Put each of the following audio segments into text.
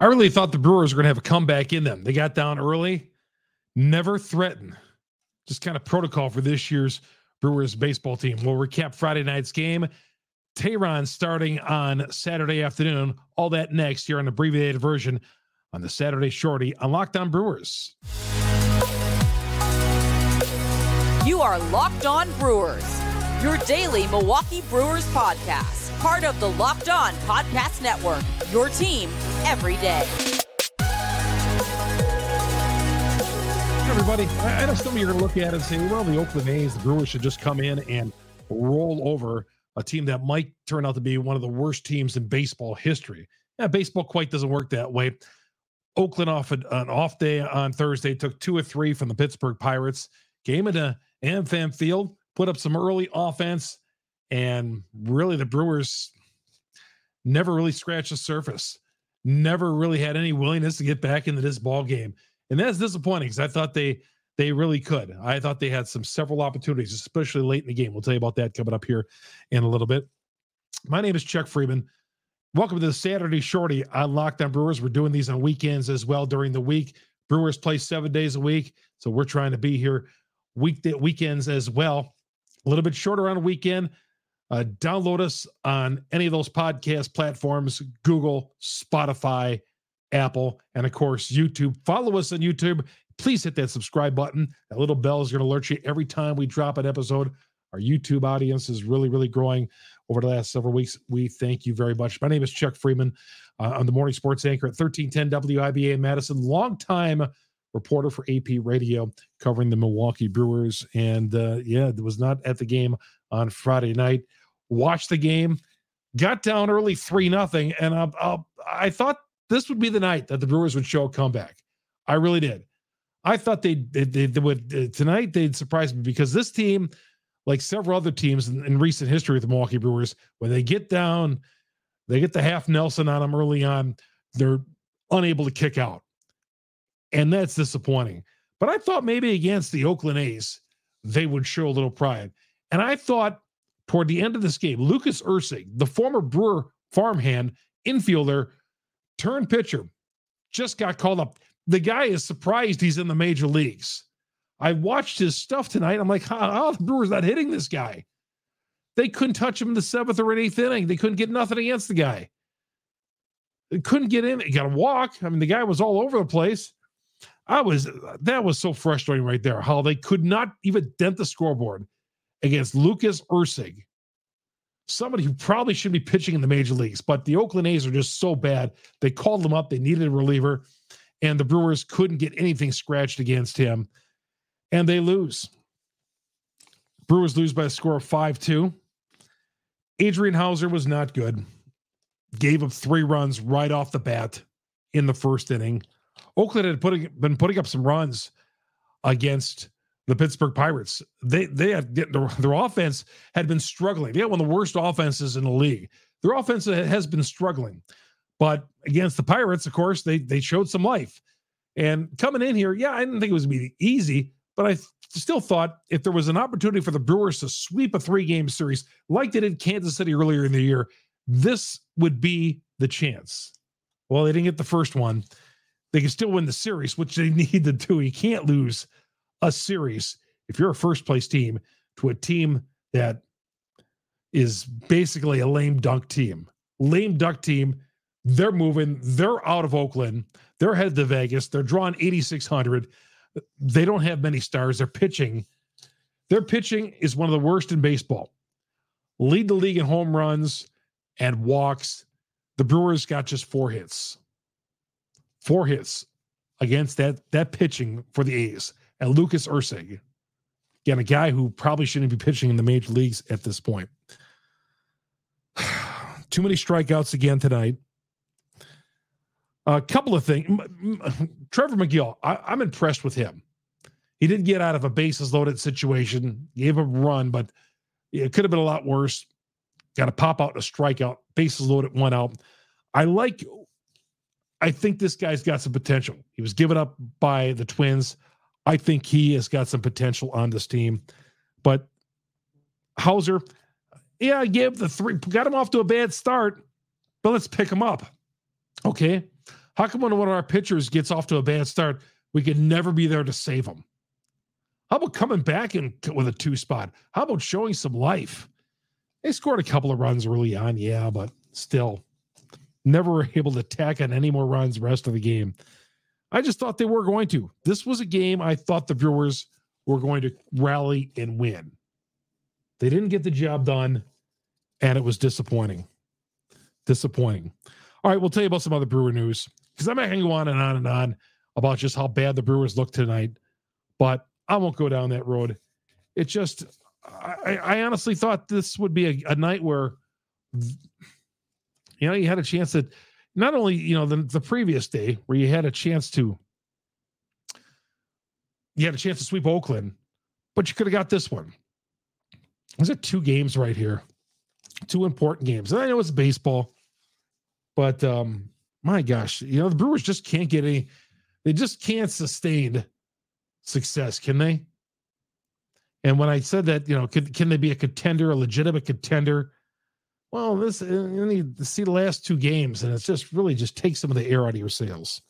I really thought the Brewers were going to have a comeback in them. They got down early, never threatened. Just kind of protocol for this year's Brewers baseball team. We'll recap Friday night's game. Teheran starting on Saturday afternoon. All that next here on the abbreviated version on the Saturday Shorty on Locked On Brewers. You are Locked On Brewers, your daily Milwaukee Brewers podcast part of the Locked On Podcast Network. Your team every day. everybody, I know some of you are going to look at it and say, well, the Oakland A's, the Brewers should just come in and roll over a team that might turn out to be one of the worst teams in baseball history. Yeah, baseball quite doesn't work that way. Oakland off an off day on Thursday took two or three from the Pittsburgh Pirates. Game into AmFam Field, put up some early offense, and really, the Brewers never really scratched the surface, never really had any willingness to get back into this ball game. And that's disappointing because I thought they they really could. I thought they had some several opportunities, especially late in the game. We'll tell you about that coming up here in a little bit. My name is Chuck Freeman. Welcome to the Saturday Shorty on Locked On Brewers. We're doing these on weekends as well during the week. Brewers play seven days a week, so we're trying to be here weekday weekends as well. A little bit shorter on a weekend. Uh, download us on any of those podcast platforms Google, Spotify, Apple, and of course, YouTube. Follow us on YouTube. Please hit that subscribe button. That little bell is going to alert you every time we drop an episode. Our YouTube audience is really, really growing over the last several weeks. We thank you very much. My name is Chuck Freeman. Uh, I'm the morning sports anchor at 1310 WIBA in Madison, longtime reporter for AP Radio covering the Milwaukee Brewers. And uh, yeah, was not at the game on Friday night watched the game, got down early three nothing, and I, I, I thought this would be the night that the Brewers would show a comeback. I really did. I thought they they, they, they would uh, tonight they'd surprise me because this team, like several other teams in, in, recent history with the Milwaukee Brewers, when they get down, they get the half Nelson on them early on, they're unable to kick out, and that's disappointing. But I thought maybe against the Oakland A's, they would show a little pride, and I thought toward the end of this game, Lucas Erceg, the former Brewer farmhand infielder turned pitcher, just got called up. The guy is surprised he's in the major leagues. I watched his stuff tonight. I'm like, how, how the Brewers not hitting this guy? They couldn't touch him in the seventh or eighth inning. They couldn't get nothing against the guy. They couldn't get in. He got a walk. I mean, the guy was all over the place. I was that was so frustrating right there. How they could not even dent the scoreboard against Lucas Erceg, somebody who probably should be pitching in the major leagues, but the Oakland A's are just so bad. They called him up, they needed a reliever, and the Brewers couldn't get anything scratched against him, and they lose. Brewers lose by a score of 5 2. Adrian Houser was not good. Gave up three runs right off the bat in the first inning. Oakland had putting, been putting up some runs against the Pittsburgh Pirates. They they had their, their offense had been struggling. They had one of the worst offenses in the league. Their offense has been struggling, but against the Pirates, of course, they they showed some life. And coming in here, yeah, I didn't think it was going to be easy, but I still thought if there was an opportunity for the Brewers to sweep a three game series like they did Kansas City earlier in the year, this would be the chance. Well, they didn't get the first one. They can still win the series, which they need to do. You can't lose a series if you're a first place team to a team that is basically a lame dunk team. Lame duck team. They're moving. They're out of Oakland. They're headed to Vegas. They're drawing 8,600. They don't have many stars. They're pitching. Their pitching is one of the worst in baseball. Lead the league in home runs and walks. The Brewers got just four hits. Four hits against that that pitching for the A's and Lucas Erceg. Again, a guy who probably shouldn't be pitching in the major leagues at this point. Too many strikeouts again tonight. A couple of things. Trevor Megill, I, I'm impressed with him. He didn't get out of a bases loaded situation, gave a run, but it could have been a lot worse. Got to pop out a strikeout, bases loaded, one out. I like, I think this guy's got some potential. He was given up by the Twins. I think he has got some potential on this team. But Houser, yeah, I gave the three, got him off to a bad start, but let's pick him up. Okay. How come when one of our pitchers gets off to a bad start, we can never be there to save him? How about coming back and with a two spot? How about showing some life? They scored a couple of runs early on, yeah, but still never were able to tack on any more runs rest of the game. I just thought they were going to. This was a game I thought the Brewers were going to rally and win. They didn't get the job done, and it was disappointing. Disappointing. All right, we'll tell you about some other Brewer news because I'm not going to go on and on and on about just how bad the Brewers look tonight, but I won't go down that road. It just, I, I honestly thought this would be a, a night where, you know, you had a chance that not only, you know, the, the previous day where you had a chance to, you had a chance to sweep Oakland, but you could have got this one. There's it two games right here, two important games. And I know it's baseball, but um, my gosh, you know, the Brewers just can't get any, they just can't sustain success, can they? And when I said that, you know, can they be a contender, a legitimate contender? Well, this uh, you need to see the last two games, and it's just really just take some of the air out of your sails.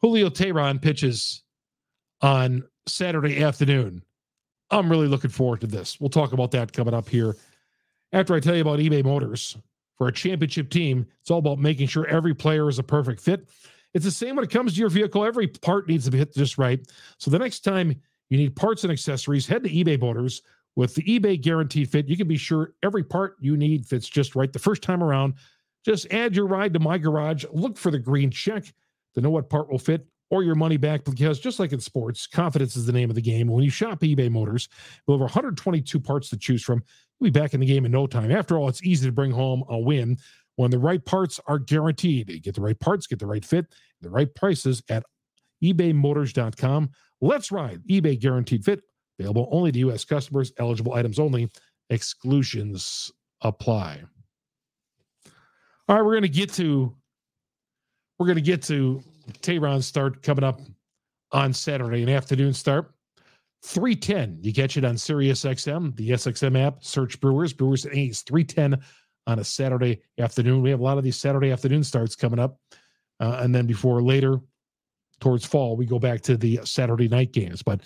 Julio Teheran pitches on Saturday afternoon. I'm really looking forward to this. We'll talk about that coming up here after I tell you about eBay Motors. For a championship team, it's all about making sure every player is a perfect fit. It's the same when it comes to your vehicle. Every part needs to be hit just right. So the next time you need parts and accessories, head to eBay Motors. With the eBay Guaranteed Fit, you can be sure every part you need fits just right the first time around. Just add your ride to my garage. Look for the green check to know what part will fit or your money back because just like in sports, confidence is the name of the game. When you shop eBay Motors, with over 122 parts to choose from, you'll be back in the game in no time. After all, it's easy to bring home a win when the right parts are guaranteed. You get the right parts, get the right fit, the right prices at ebaymotors.com. Let's ride eBay Guaranteed Fit. Available only to U.S. customers, eligible items only. Exclusions apply. All right, we're going to get to we're going to get to Teheran's start coming up on Saturday, an afternoon start. 310. You catch it on Sirius XM, the SXM app. Search Brewers, Brewers and A's. 310 on a Saturday afternoon. We have a lot of these Saturday afternoon starts coming up. Uh, and then before later, towards fall, we go back to the Saturday night games. But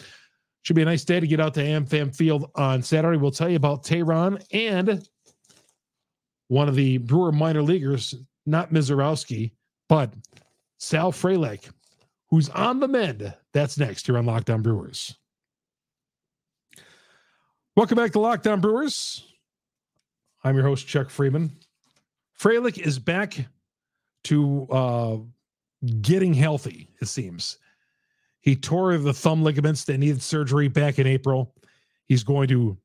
should be a nice day to get out to AmFam Field on Saturday. We'll tell you about Teheran and one of the Brewer minor leaguers, not Misiorowski, but Sal Frelick, who's on the mend. That's next here on Locked On Brewers. Welcome back to Locked On Brewers. I'm your host, Chuck Freeman. Frelick is back to uh, getting healthy, it seems. He tore the thumb ligaments that needed surgery back in April. He's going to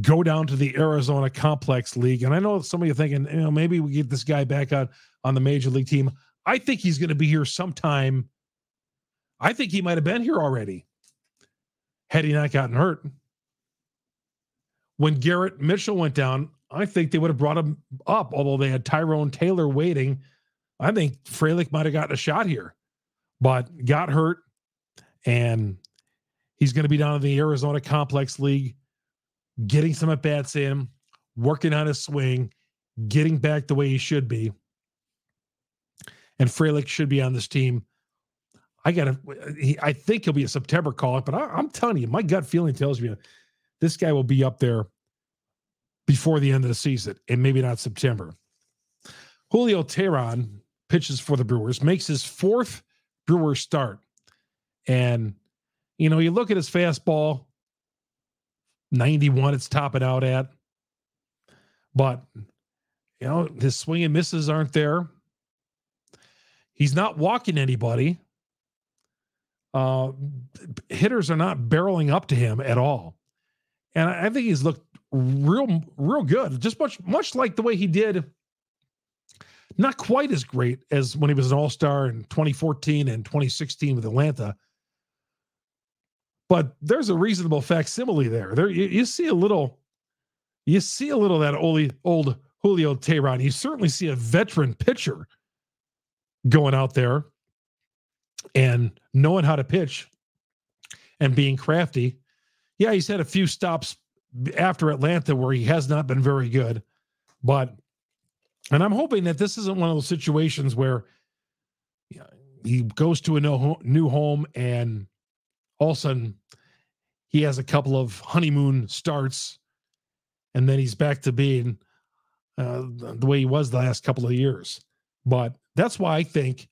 go down to the Arizona Complex League. And I know some of you thinking, you know, maybe we get this guy back on, on the major league team. I think he's going to be here sometime. I think he might have been here already had he not gotten hurt. When Garrett Mitchell went down, I think they would have brought him up, although they had Tyrone Taylor waiting. I think Frelick might have gotten a shot here, but got hurt. And he's going to be down in the Arizona Complex League, getting some at bats in, working on his swing, getting back the way he should be and Frelick should be on this team. I got to, I think he'll be a September call up, but I, am telling you, my gut feeling tells me this guy will be up there before the end of the season and maybe not September. Julio Teheran pitches for the Brewers, makes his fourth Brewer start. And, you know, you look at his fastball, 91, it's topping out at. But, you know, his swing and misses aren't there. He's not walking anybody. Uh, hitters are not barreling up to him at all, and I, think he's looked real, real good. Just much, much like the way he did. Not quite as great as when he was an All Star in 2014 and 2016 with Atlanta, but there's a reasonable facsimile there. There, you, you see a little, you see a little that old, old Julio Teheran. You certainly see a veteran pitcher going out there and knowing how to pitch and being crafty. Yeah, he's had a few stops after Atlanta where he has not been very good, but and I'm hoping that this isn't one of those situations where he goes to a new home and all of a sudden he has a couple of honeymoon starts and then he's back to being uh, the way he was the last couple of years. But that's why I think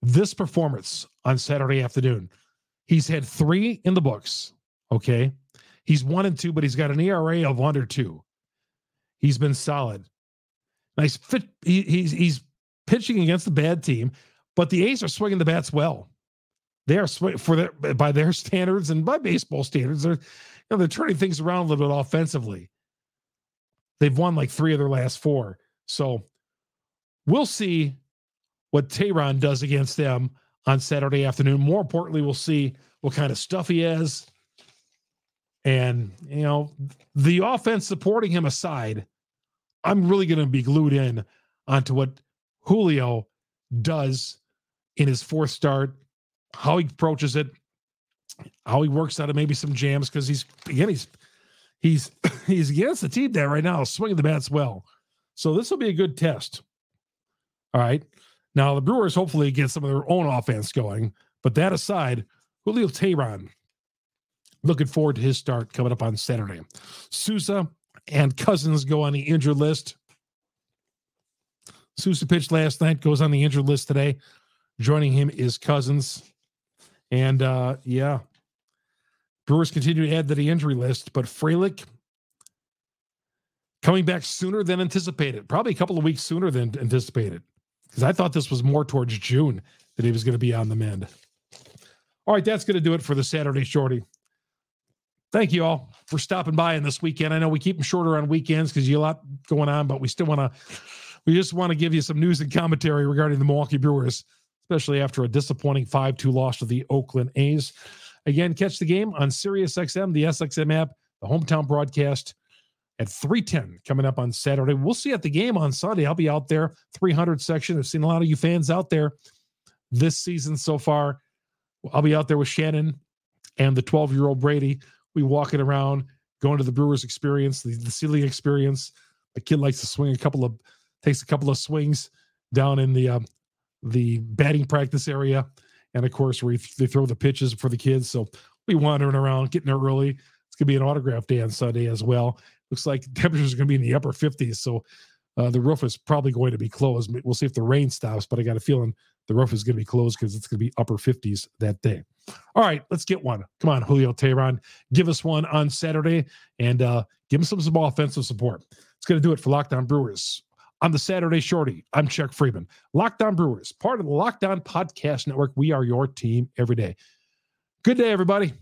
this performance on Saturday afternoon, he's had three in the books. Okay. He's one and two, but he's got an ERA of under two. He's been solid. Nice fit. He, he's he's pitching against the bad team, but the A's are swinging the bats well. They are for their by their standards and by baseball standards. They're you know they're turning things around a little bit offensively. They've won like three of their last four, so we'll see what Teheran does against them on Saturday afternoon. More importantly, we'll see what kind of stuff he has. And, you know, the offense supporting him aside, I'm really going to be glued in onto what Julio does in his fourth start, how he approaches it, how he works out of maybe some jams because he's again he's he's he's against the team there right now, swinging the bats well. So this will be a good test. All right. Now the Brewers hopefully get some of their own offense going. But that aside, Julio Teheran, looking forward to his start coming up on Saturday. Sousa and Cousins go on the injured list. Sousa pitched last night, goes on the injured list today. Joining him is Cousins. And uh, yeah, Brewers continue to add to the injury list, but Frelick coming back sooner than anticipated, probably a couple of weeks sooner than anticipated because I thought this was more towards June that he was going to be on the mend. All right, that's going to do it for the Saturday Shorty. Thank you all for stopping by in this weekend. I know we keep them shorter on weekends because you a lot going on, but we still want to, we just want to give you some news and commentary regarding the Milwaukee Brewers, especially after a disappointing 5 2 loss to the Oakland A's. Again, catch the game on SiriusXM, the SXM app, the hometown broadcast at 310 coming up on Saturday. We'll see at the game on Sunday. I'll be out there, 300 section. I've seen a lot of you fans out there this season so far. I'll be out there with Shannon and the 12 year old Brady. We walking around, going to the Brewers experience, the, the experience. The kid likes to swing a couple of, takes a couple of swings down in the, uh, the batting practice area. And of course, where they throw the pitches for the kids. So we wandering around, getting there early. It's going to be an autograph day on Sunday as well looks like temperatures are going to be in the upper 50s. So uh, the roof is probably going to be closed. We'll see if the rain stops, but I got a feeling the roof is going to be closed because it's going to be upper 50s that day. All right, let's get one. Come on, Julio Teheran. Give us one on Saturday and uh, give him some, some offensive support. It's going to do it for Locked On Brewers. On the Saturday Shorty, I'm Chuck Freeman. Locked On Brewers, part of the Locked On Podcast Network. We are your team every day. Good day, everybody.